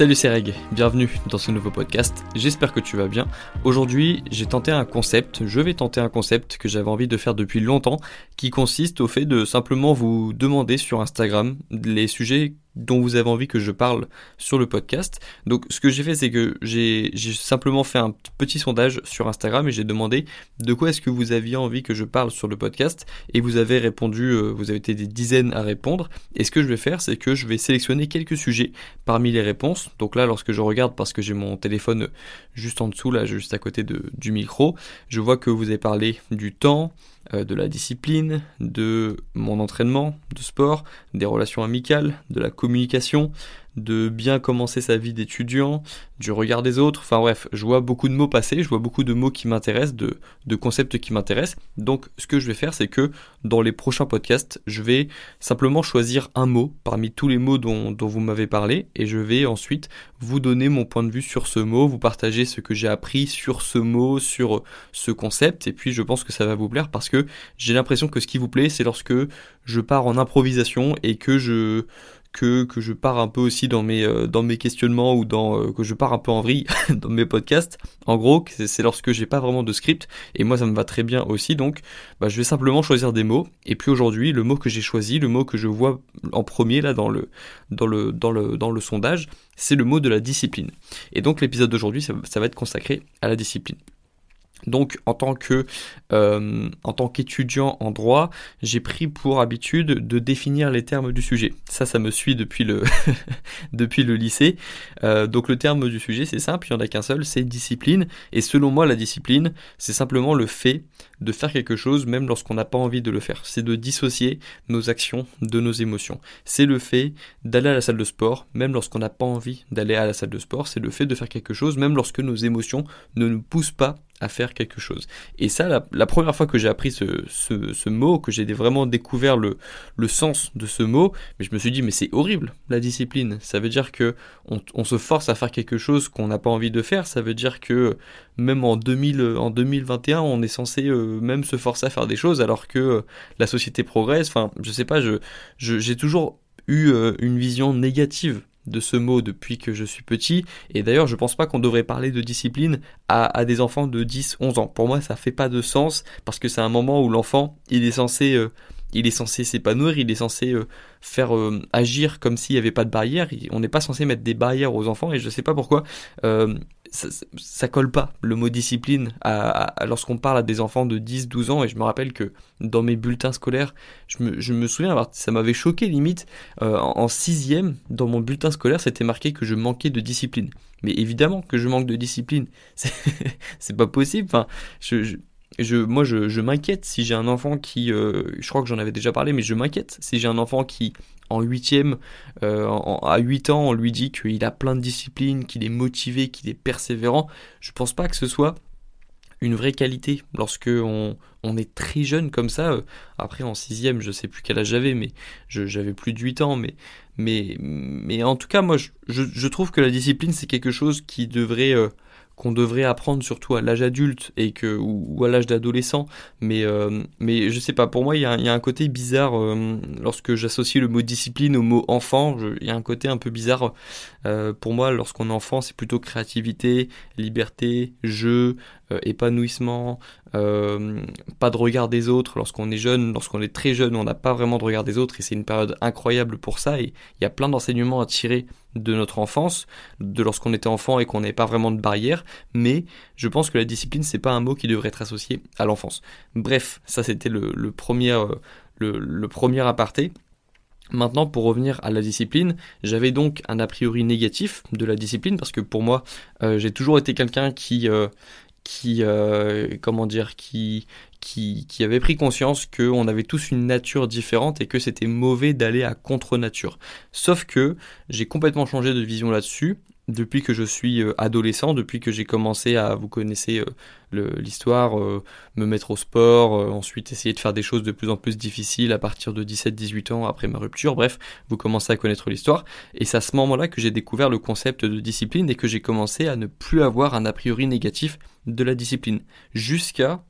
Salut c'est Reg, bienvenue dans ce nouveau podcast, j'espère que tu vas bien. Aujourd'hui j'ai tenté un concept, je vais tenter un concept que j'avais envie de faire depuis longtemps, qui consiste au fait de simplement vous demander sur Instagram les sujets dont vous avez envie que je parle sur le podcast. Donc ce que j'ai fait c'est que j'ai simplement fait un petit sondage sur Instagram et j'ai demandé de quoi est-ce que vous aviez envie que je parle sur le podcast et vous avez répondu, euh, vous avez été des dizaines à répondre et ce que je vais faire c'est que je vais sélectionner quelques sujets parmi les réponses. Donc là lorsque je regarde parce que j'ai mon téléphone juste en dessous là juste à côté du micro, je vois que vous avez parlé du temps, de la discipline, de mon entraînement de sport, des relations amicales, de la communication, de bien commencer sa vie d'étudiant, du regard des autres. Enfin bref, je vois beaucoup de mots passer, je vois beaucoup de mots qui m'intéressent, de, concepts qui m'intéressent. Donc ce que je vais faire, c'est que dans les prochains podcasts, je vais simplement choisir un mot parmi tous les mots dont vous m'avez parlé et je vais ensuite vous donner mon point de vue sur ce mot, vous partager ce que j'ai appris sur ce mot, sur ce concept. Et puis je pense que ça va vous plaire parce que j'ai l'impression que ce qui vous plaît, c'est lorsque je pars en improvisation et que je que, que je pars un peu aussi dans mes, euh, dans mes questionnements ou dans euh, que je pars un peu en vrille dans mes podcasts. En gros, c'est lorsque j'ai pas vraiment de script et moi ça me va très bien aussi. Donc, bah, je vais simplement choisir des mots. Et puis aujourd'hui, le mot que j'ai choisi, le mot que je vois en premier là dans le dans le dans le dans le sondage, c'est le mot de la discipline. Et donc l'épisode d'aujourd'hui, ça, ça va être consacré à la discipline. Donc en tant que euh, en tant qu'étudiant en droit, j'ai pris pour habitude de définir les termes du sujet. Ça, ça me suit depuis le depuis le lycée. Euh, donc le terme du sujet, c'est simple, il n'y en a qu'un seul, c'est discipline. Et selon moi, la discipline, c'est simplement le fait de faire quelque chose même lorsqu'on n'a pas envie de le faire. C'est de dissocier nos actions de nos émotions. C'est le fait d'aller à la salle de sport même lorsqu'on n'a pas envie d'aller à la salle de sport. C'est le fait de faire quelque chose même lorsque nos émotions ne nous poussent pas à faire quelque chose. Et ça, la, première fois que j'ai appris ce, mot, que j'ai vraiment découvert le, le sens de ce mot, mais je me suis dit, mais c'est horrible, la discipline. Ça veut dire que on, se force à faire quelque chose qu'on n'a pas envie de faire. Ça veut dire que même en, 2000, en 2021, on est censé euh, même se forcer à faire des choses alors que euh, la société progresse. Enfin, je sais pas, je, j'ai toujours eu euh, une vision négative de ce mot depuis que je suis petit. Et d'ailleurs, je pense pas qu'on devrait parler de discipline à, des enfants de 10, 11 ans. Pour moi, ça fait pas de sens parce que c'est un moment où l'enfant, il est censé, euh, il est censé s'épanouir, il est censé euh, faire euh, agir comme s'il n'y avait pas de barrière. On n'est pas censé mettre des barrières aux enfants et je sais pas pourquoi ça, colle pas le mot discipline lorsqu'on parle à des enfants de 10, 12 ans et je me rappelle que dans mes bulletins scolaires, je me, je me souviens, ça m'avait choqué limite, euh, en sixième, dans mon bulletin scolaire, c'était marqué que je manquais de discipline. Mais évidemment que je manque de discipline, c'est pas possible, enfin, je, je, moi, je, je m'inquiète si j'ai un enfant qui, euh, je crois que j'en avais déjà parlé, mais je m'inquiète si j'ai un enfant qui en huitième, euh, à 8 ans, on lui dit qu'il a plein de disciplines, qu'il est motivé, qu'il est persévérant. Je pense pas que ce soit une vraie qualité lorsque on, est très jeune comme ça. Après en sixième, je sais plus quel âge j'avais, mais j'avais plus de 8 ans, mais en tout cas moi je, je, trouve que la discipline c'est quelque chose qui devrait euh, qu'on devrait apprendre surtout à l'âge adulte et que ou, à l'âge d'adolescent. Mais euh, mais je sais pas pour moi il y a, un côté bizarre euh, lorsque j'associe le mot discipline au mot enfant il y a un côté un peu bizarre euh, pour moi lorsqu'on est enfant c'est plutôt créativité liberté jeu épanouissement pas de regard des autres lorsqu'on est jeune lorsqu'on est très jeune on n'a pas vraiment de regard des autres et c'est une période incroyable pour ça et il y a plein d'enseignements à tirer de notre enfance, de lorsqu'on était enfant et qu'on n'avait pas vraiment de barrière, mais je pense que la discipline c'est pas un mot qui devrait être associé à l'enfance. Bref, ça c'était le, premier euh, le, premier aparté. Maintenant, pour revenir à la discipline, j'avais donc un a priori négatif de la discipline parce que pour moi, euh, j'ai toujours été quelqu'un qui, euh, qui, comment dire, qui, qui, qui avait pris conscience qu'on avait tous une nature différente et que c'était mauvais d'aller à contre-nature. Sauf que j'ai complètement changé de vision là-dessus depuis que je suis euh, adolescent, depuis que j'ai commencé à, vous connaissez euh, l'histoire, euh, me mettre au sport, ensuite essayer de faire des choses de plus en plus difficiles à partir de 17-18 ans après ma rupture, bref, vous commencez à connaître l'histoire. Et c'est à ce moment-là que j'ai découvert le concept de discipline et que j'ai commencé à ne plus avoir un a priori négatif de la discipline. Jusqu'à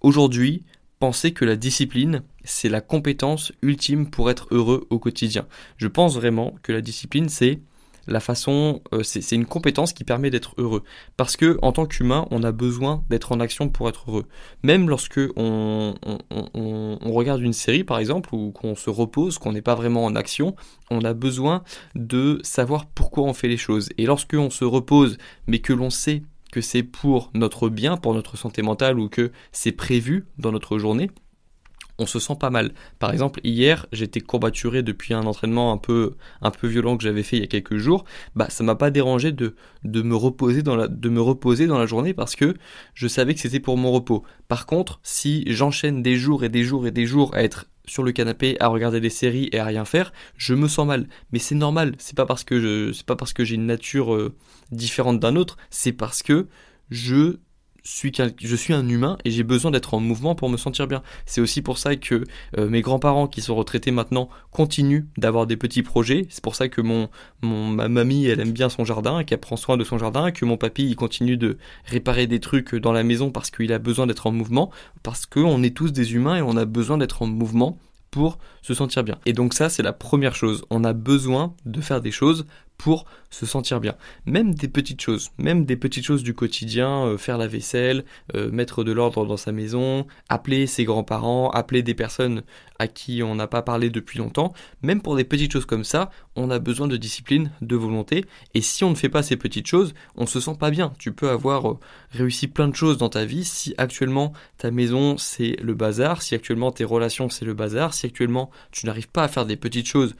aujourd'hui, penser que la discipline, c'est la compétence ultime pour être heureux au quotidien. Je pense vraiment que la discipline, c'est la façon, euh, c'est une compétence qui permet d'être heureux. Parce que en tant qu'humain, on a besoin d'être en action pour être heureux. Même lorsque on, on, regarde une série, par exemple, ou qu'on se repose, qu'on n'est pas vraiment en action, on a besoin de savoir pourquoi on fait les choses. Et lorsque on se repose, mais que l'on sait que c'est pour notre bien, pour notre santé mentale, ou que c'est prévu dans notre journée, on se sent pas mal. Par exemple, hier, j'étais courbaturé depuis un entraînement un peu, un peu violent que j'avais fait il y a quelques jours. Bah, ça m'a pas dérangé de, de me reposer dans la, de me reposer dans la journée parce que je savais que c'était pour mon repos. Par contre, si j'enchaîne des jours et des jours et des jours à être sur le canapé à regarder des séries et à rien faire, je me sens mal. Mais c'est normal, c'est pas parce que c'est pas parce que j'ai une nature euh, différente d'un autre, c'est parce que je je suis un humain et j'ai besoin d'être en mouvement pour me sentir bien. C'est aussi pour ça que euh, mes grands-parents qui sont retraités maintenant continuent d'avoir des petits projets. C'est pour ça que mon, mon ma mamie elle aime bien son jardin, qu'elle prend soin de son jardin, que mon papy il continue de réparer des trucs dans la maison parce qu'il a besoin d'être en mouvement, parce qu'on est tous des humains et on a besoin d'être en mouvement pour se sentir bien. Et donc ça, c'est la première chose. On a besoin de faire des choses pour se sentir bien. Même des petites choses, même des petites choses du quotidien, euh, faire la vaisselle, euh, mettre de l'ordre dans sa maison, appeler ses grands-parents, appeler des personnes à qui on n'a pas parlé depuis longtemps, même pour des petites choses comme ça, on a besoin de discipline, de volonté, et si on ne fait pas ces petites choses, on se sent pas bien. Tu peux avoir euh, réussi plein de choses dans ta vie si actuellement ta maison c'est le bazar, si actuellement tes relations c'est le bazar, si actuellement tu n'arrives pas à faire des petites choses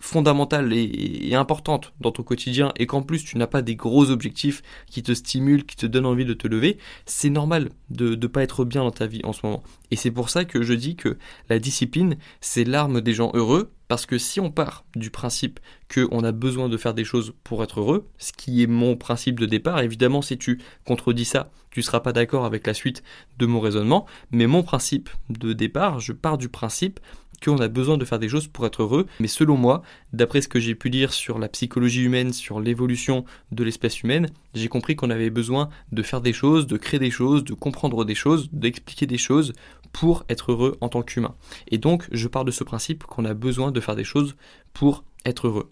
fondamentale et, importante dans ton quotidien et qu'en plus tu n'as pas des gros objectifs qui te stimulent, qui te donnent envie de te lever, c'est normal de ne pas être bien dans ta vie en ce moment. Et c'est pour ça que je dis que la discipline, c'est l'arme des gens heureux, parce que si on part du principe qu'on a besoin de faire des choses pour être heureux, ce qui est mon principe de départ, évidemment si tu contredis ça, tu ne seras pas d'accord avec la suite de mon raisonnement, mais mon principe de départ, je pars du principe qu'on a besoin de faire des choses pour être heureux. Mais selon moi, d'après ce que j'ai pu lire sur la psychologie humaine, sur l'évolution de l'espèce humaine, j'ai compris qu'on avait besoin de faire des choses, de créer des choses, de comprendre des choses, d'expliquer des choses pour être heureux en tant qu'humain. Et donc, je pars de ce principe qu'on a besoin de faire des choses pour être heureux.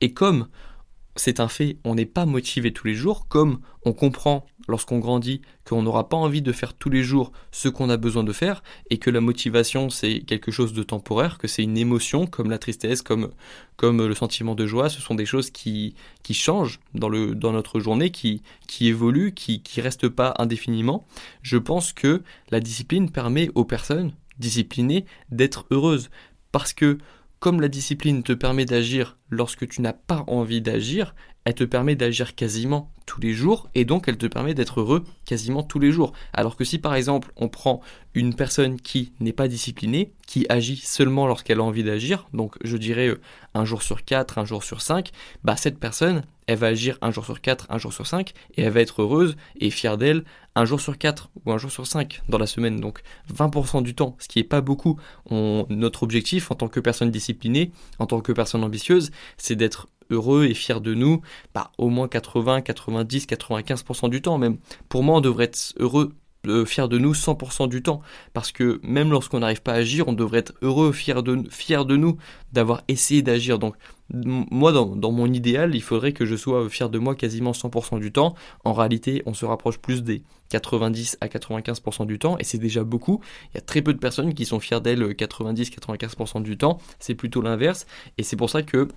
Et comme c'est un fait, on n'est pas motivé tous les jours, comme on comprend lorsqu'on grandit qu'on n'aura pas envie de faire tous les jours ce qu'on a besoin de faire, et que la motivation c'est quelque chose de temporaire, que c'est une émotion comme la tristesse, comme, le sentiment de joie, ce sont des choses qui, changent dans, dans notre journée, qui, qui évoluent, qui ne restent pas indéfiniment. Je pense que la discipline permet aux personnes disciplinées d'être heureuses, parce que comme la discipline te permet d'agir lorsque tu n'as pas envie d'agir, elle te permet d'agir quasiment tous les jours et donc elle te permet d'être heureux quasiment tous les jours. Alors que si par exemple on prend une personne qui n'est pas disciplinée, qui agit seulement lorsqu'elle a envie d'agir, donc je dirais euh, un jour sur quatre, un jour sur cinq, bah cette personne, elle va agir un jour sur quatre, un jour sur cinq et elle va être heureuse et fière d'elle un jour sur quatre ou un jour sur cinq dans la semaine. Donc 20% du temps, ce qui est pas beaucoup. notre objectif en tant que personne disciplinée, en tant que personne ambitieuse, c'est d'être heureux et fier de nous, bah, au moins 80, 90, 95% du temps même. Pour moi, on devrait être heureux euh, fier de nous 100% du temps. Parce que même lorsqu'on n'arrive pas à agir, on devrait être heureux, fier de, nous d'avoir essayé d'agir. Donc moi, dans, mon idéal, il faudrait que je sois fier de moi quasiment 100% du temps. En réalité, on se rapproche plus des 90 à 95% du temps, et c'est déjà beaucoup. Il y a très peu de personnes qui sont fières d'elles 90-95% du temps. C'est plutôt l'inverse. Et c'est pour ça que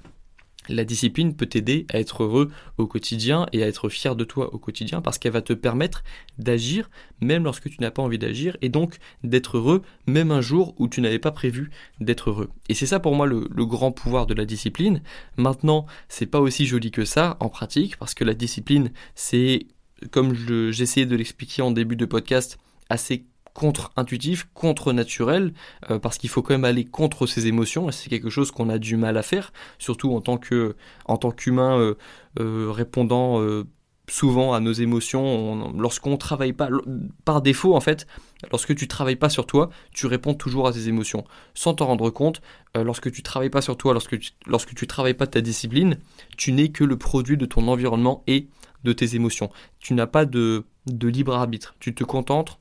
la discipline peut t'aider à être heureux au quotidien et à être fier de toi au quotidien parce qu'elle va te permettre d'agir même lorsque tu n'as pas envie d'agir et donc d'être heureux même un jour où tu n'avais pas prévu d'être heureux. Et c'est ça pour moi le, grand pouvoir de la discipline. Maintenant, c'est pas aussi joli que ça en pratique parce que la discipline c'est comme j'essayais de l'expliquer en début de podcast assez contre-intuitif, contre-naturel, euh, parce qu'il faut quand même aller contre ses émotions, et c'est quelque chose qu'on a du mal à faire, surtout en tant que en tant qu'humain euh, euh, répondant souvent à nos émotions. Lorsqu'on travaille pas, par défaut en fait, lorsque tu travailles pas sur toi, tu réponds toujours à tes émotions, sans t'en rendre compte. lorsque tu travailles pas sur toi, lorsque tu, lorsque tu travailles pas ta discipline, tu n'es que le produit de ton environnement et de tes émotions. Tu n'as pas de, de libre arbitre. Tu te contentes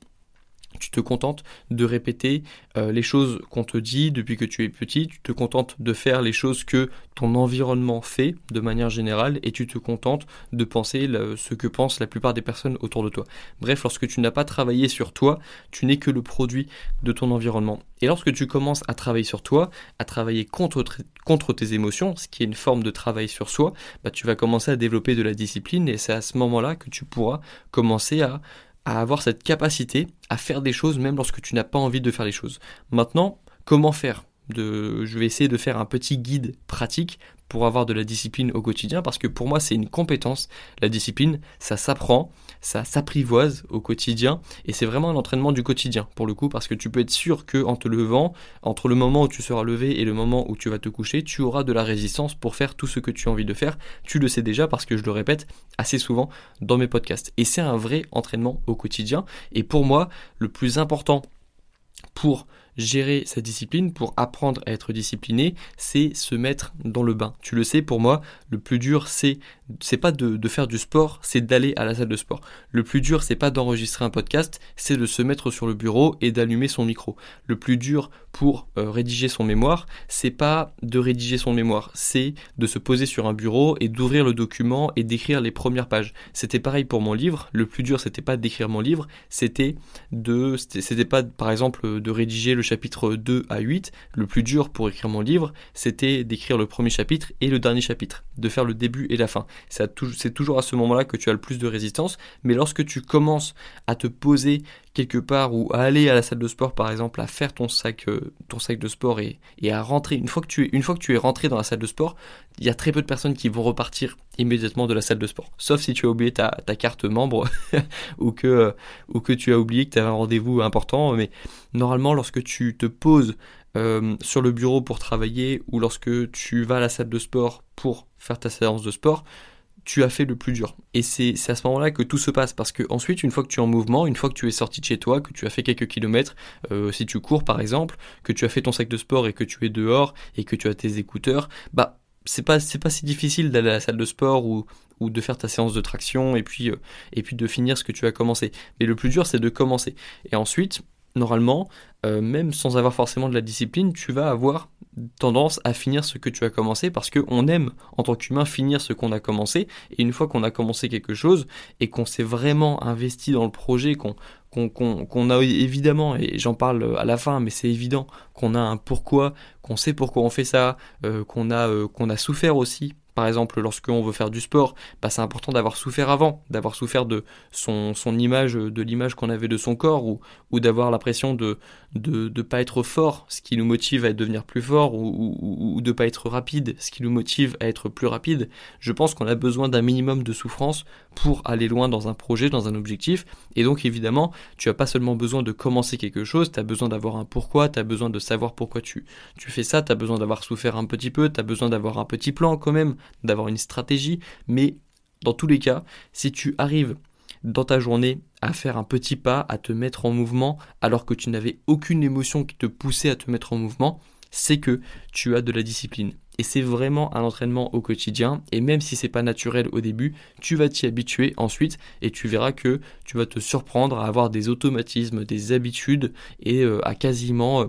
tu te contentes de répéter euh, les choses qu'on te dit depuis que tu es petit, tu te contentes de faire les choses que ton environnement fait de manière générale et tu te contentes de penser ce que pensent la plupart des personnes autour de toi. Bref, lorsque tu n'as pas travaillé sur toi, tu n'es que le produit de ton environnement. Et lorsque tu commences à travailler sur toi, à travailler contre, tes émotions, ce qui est une forme de travail sur soi, bah, tu vas commencer à développer de la discipline et c'est à ce moment-là que tu pourras commencer à à avoir cette capacité à faire des choses même lorsque tu n'as pas envie de faire les choses. Maintenant, comment faire? Je vais essayer de faire un petit guide pratique pour avoir de la discipline au quotidien parce que pour moi c'est une compétence. La discipline, ça s'apprend, ça s'apprivoise au quotidien et c'est vraiment un entraînement du quotidien pour le coup parce que tu peux être sûr que en te levant, entre le moment où tu seras levé et le moment où tu vas te coucher, tu auras de la résistance pour faire tout ce que tu as envie de faire. Tu le sais déjà parce que je le répète assez souvent dans mes podcasts et c'est un vrai entraînement au quotidien et pour moi le plus important pour gérer sa discipline, pour apprendre à être discipliné, c'est se mettre dans le bain. Tu le sais, pour moi, le plus dur, c'est c'est pas de, faire du sport, c'est d'aller à la salle de sport. Le plus dur, c'est pas d'enregistrer un podcast, c'est de se mettre sur le bureau et d'allumer son micro. Le plus dur pour euh, rédiger son mémoire, c'est pas de rédiger son mémoire, c'est de se poser sur un bureau et d'ouvrir le document et d'écrire les premières pages. C'était pareil pour mon livre. Le plus dur, c'était pas d'écrire mon livre, c'était de, c'était pas par exemple de rédiger le chapitre 2 à 8. Le plus dur pour écrire mon livre, c'était d'écrire le premier chapitre et le dernier chapitre, de faire le début et la fin c'est toujours à ce moment-là que tu as le plus de résistance. Mais lorsque tu commences à te poser quelque part ou à aller à la salle de sport par exemple, à faire ton sac, euh, ton sac de sport et, à rentrer, une fois, que tu es, une fois que tu es rentré dans la salle de sport, il y a très peu de personnes qui vont repartir immédiatement de la salle de sport. Sauf si tu as oublié ta, carte membre ou, que, ou que tu as oublié que tu avais un rendez-vous important. Mais normalement, lorsque tu te poses euh, sur le bureau pour travailler ou lorsque tu vas à la salle de sport pour faire ta séance de sport, tu as fait le plus dur. Et c'est à ce moment-là que tout se passe, parce que ensuite, une fois que tu es en mouvement, une fois que tu es sorti de chez toi, que tu as fait quelques kilomètres, euh, si tu cours par exemple, que tu as fait ton sac de sport et que tu es dehors et que tu as tes écouteurs, bah c'est pas c'est pas si difficile d'aller à la salle de sport ou ou de faire ta séance de traction et puis euh, et puis de finir ce que tu as commencé. Mais le plus dur c'est de commencer. Et ensuite, normalement, euh, même sans avoir forcément de la discipline, tu vas avoir tendance à finir ce que tu as commencé parce qu'on aime en tant qu'humain finir ce qu'on a commencé. Et une fois qu'on a commencé quelque chose et qu'on s'est vraiment investi dans le projet, qu'on qu'on a évidemment, et j'en parle à la fin, mais c'est évident qu'on a un pourquoi, qu'on sait pourquoi on fait ça, euh, qu'on a, euh, qu'on a souffert aussi par exemple, lorsqu'on veut faire du sport, bah, c'est important d'avoir souffert avant, d'avoir souffert de son, image, de l'image qu'on avait de son corps, ou, ou d'avoir l'impression de ne pas être fort, ce qui nous motive à devenir plus fort, ou, de pas être rapide, ce qui nous motive à être plus rapide. Je pense qu'on a besoin d'un minimum de souffrance pour aller loin dans un projet, dans un objectif. Et donc évidemment, tu as pas seulement besoin de commencer quelque chose, tu as besoin d'avoir un pourquoi, tu as besoin de savoir pourquoi tu, tu fais ça, tu as besoin d'avoir souffert un petit peu, tu as besoin d'avoir un petit plan quand même d'avoir une stratégie, mais dans tous les cas, si tu arrives dans ta journée à faire un petit pas, à te mettre en mouvement, alors que tu n'avais aucune émotion qui te poussait à te mettre en mouvement, c'est que tu as de la discipline. Et c'est vraiment un entraînement au quotidien. Et même si c'est pas naturel au début, tu vas t'y habituer ensuite et tu verras que tu vas te surprendre à avoir des automatismes, des habitudes et euh, à quasiment, euh,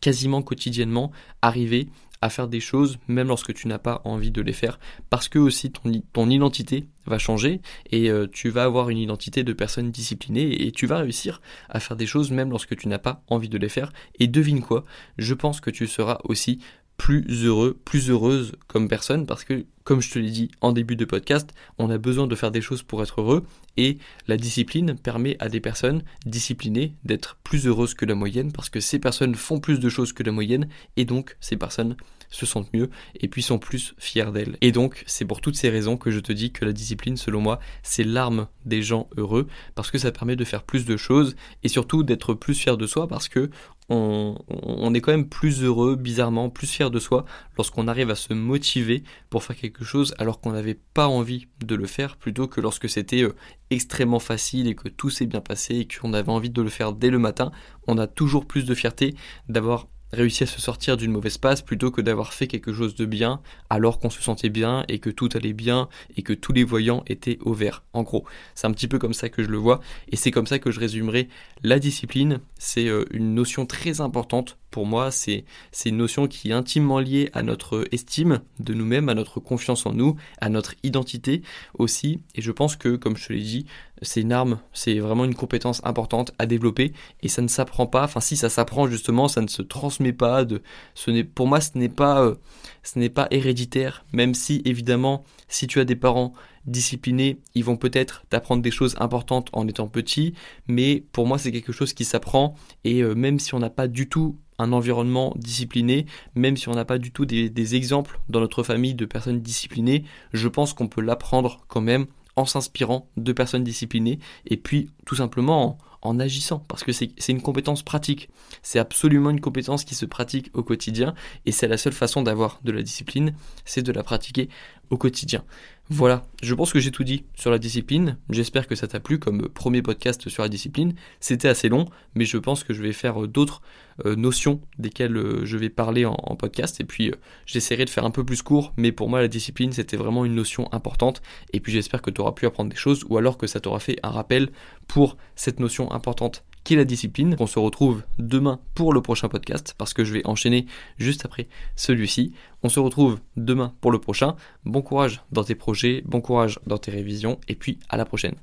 quasiment quotidiennement arriver à faire des choses même lorsque tu n'as pas envie de les faire parce que aussi ton, identité va changer et euh, tu vas avoir une identité de personne disciplinée et tu vas réussir à faire des choses même lorsque tu n'as pas envie de les faire. Et devine quoi? Je pense que tu seras aussi plus heureux, plus heureuse comme personne parce que, comme je te l'ai dit en début de podcast, on a besoin de faire des choses pour être heureux et la discipline permet à des personnes disciplinées d'être plus heureuses que la moyenne parce que ces personnes font plus de choses que la moyenne et donc ces personnes se sentent mieux et puis sont plus fiers d'elles. Et donc, c'est pour toutes ces raisons que je te dis que la discipline, selon moi, c'est l'arme des gens heureux parce que ça permet de faire plus de choses et surtout d'être plus fier de soi parce que on, est quand même plus heureux, bizarrement, plus fier de soi lorsqu'on arrive à se motiver pour faire quelque chose alors qu'on n'avait pas envie de le faire plutôt que lorsque c'était euh, extrêmement facile et que tout s'est bien passé et qu'on avait envie de le faire dès le matin. On a toujours plus de fierté d'avoir réussi à se sortir d'une mauvaise passe plutôt que d'avoir fait quelque chose de bien alors qu'on se sentait bien et que tout allait bien et que tous les voyants étaient au vert. En gros, c'est un petit peu comme ça que je le vois et c'est comme ça que je résumerai la discipline. C'est euh, une notion très importante pour moi, c'est une notion qui est intimement liée à notre estime de nous-mêmes, à notre confiance en nous, à notre identité aussi. Et je pense que, comme je te l'ai dit, c'est une arme, c'est vraiment une compétence importante à développer et ça ne s'apprend pas. Enfin, si ça s'apprend justement, ça ne se transmet pas. De, ce pour moi, ce n'est pas, euh, ce n'est pas héréditaire. Même si évidemment, si tu as des parents disciplinés, ils vont peut-être t'apprendre des choses importantes en étant petit, mais pour moi, c'est quelque chose qui s'apprend et euh, même si on n'a pas du tout un environnement discipliné, même si on n'a pas du tout des, exemples dans notre famille de personnes disciplinées, je pense qu'on peut l'apprendre quand même en s'inspirant de personnes disciplinées et puis tout simplement en, agissant parce que c'est une compétence pratique. C'est absolument une compétence qui se pratique au quotidien et c'est la seule façon d'avoir de la discipline, c'est de la pratiquer au quotidien. Voilà, je pense que j'ai tout dit sur la discipline. J'espère que ça t'a plu comme premier podcast sur la discipline. C'était assez long, mais je pense que je vais faire euh, d'autres euh, notions desquelles euh, je vais parler en, podcast. Et puis j'essaierai de faire un peu plus court, mais pour moi la discipline c'était vraiment une notion importante. Et puis j'espère que tu auras pu apprendre des choses ou alors que ça t'aura fait un rappel pour cette notion importante qui est la discipline. On se retrouve demain pour le prochain podcast parce que je vais enchaîner juste après celui-ci. On se retrouve demain pour le prochain. Bon courage dans tes projets, bon courage dans tes révisions et puis à la prochaine.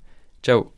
Ciao